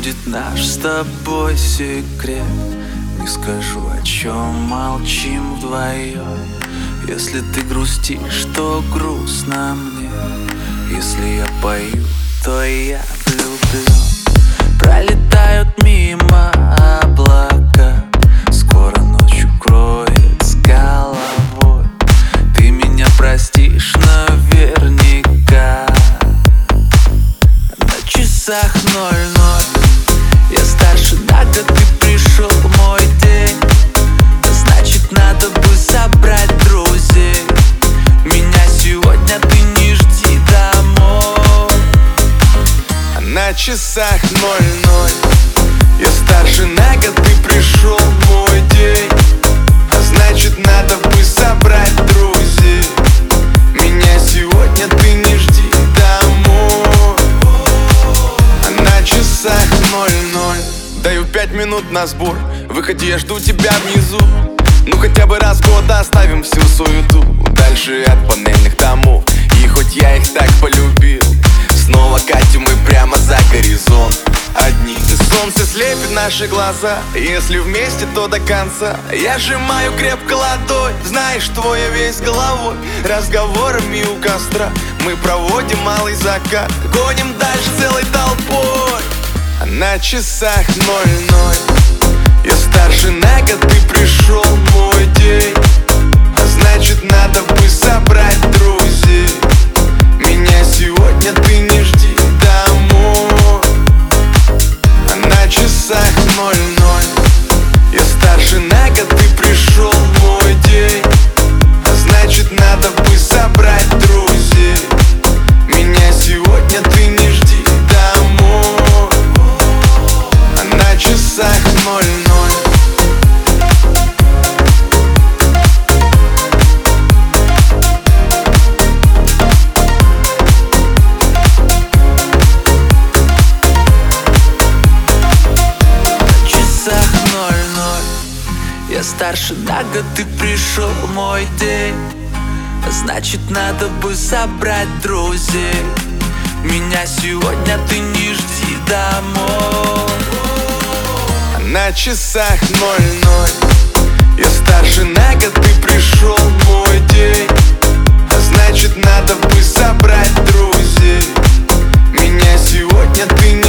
будет наш с тобой секрет. Не скажу, о чем молчим вдвоем. Если ты грустишь, то грустно мне. Если я пою, то я влюблен часах ноль-ноль. Я старше на год, ты пришел мой день. А значит надо бы собрать друзей. Меня сегодня ты не жди домой. А на часах ноль-ноль. Даю пять минут на сбор. Выходи, я жду тебя внизу. Ну хотя бы раз в год оставим всю суету. Дальше от панельных домов наши глаза. Если вместе, то до конца. Я сжимаю крепко ладонь Знаешь, твой я весь головой. Разговорами у костра Мы проводим малый закат. Гоним дальше целой толпой. На часах ноль-ноль старше. На год ты пришел мой день. Значит, надо бы собрать друзей. Меня сегодня ты не жди домой. На часах ноль-ноль. Я старше на год ты пришел мой день. Значит, надо бы собрать друзей. Меня сегодня ты не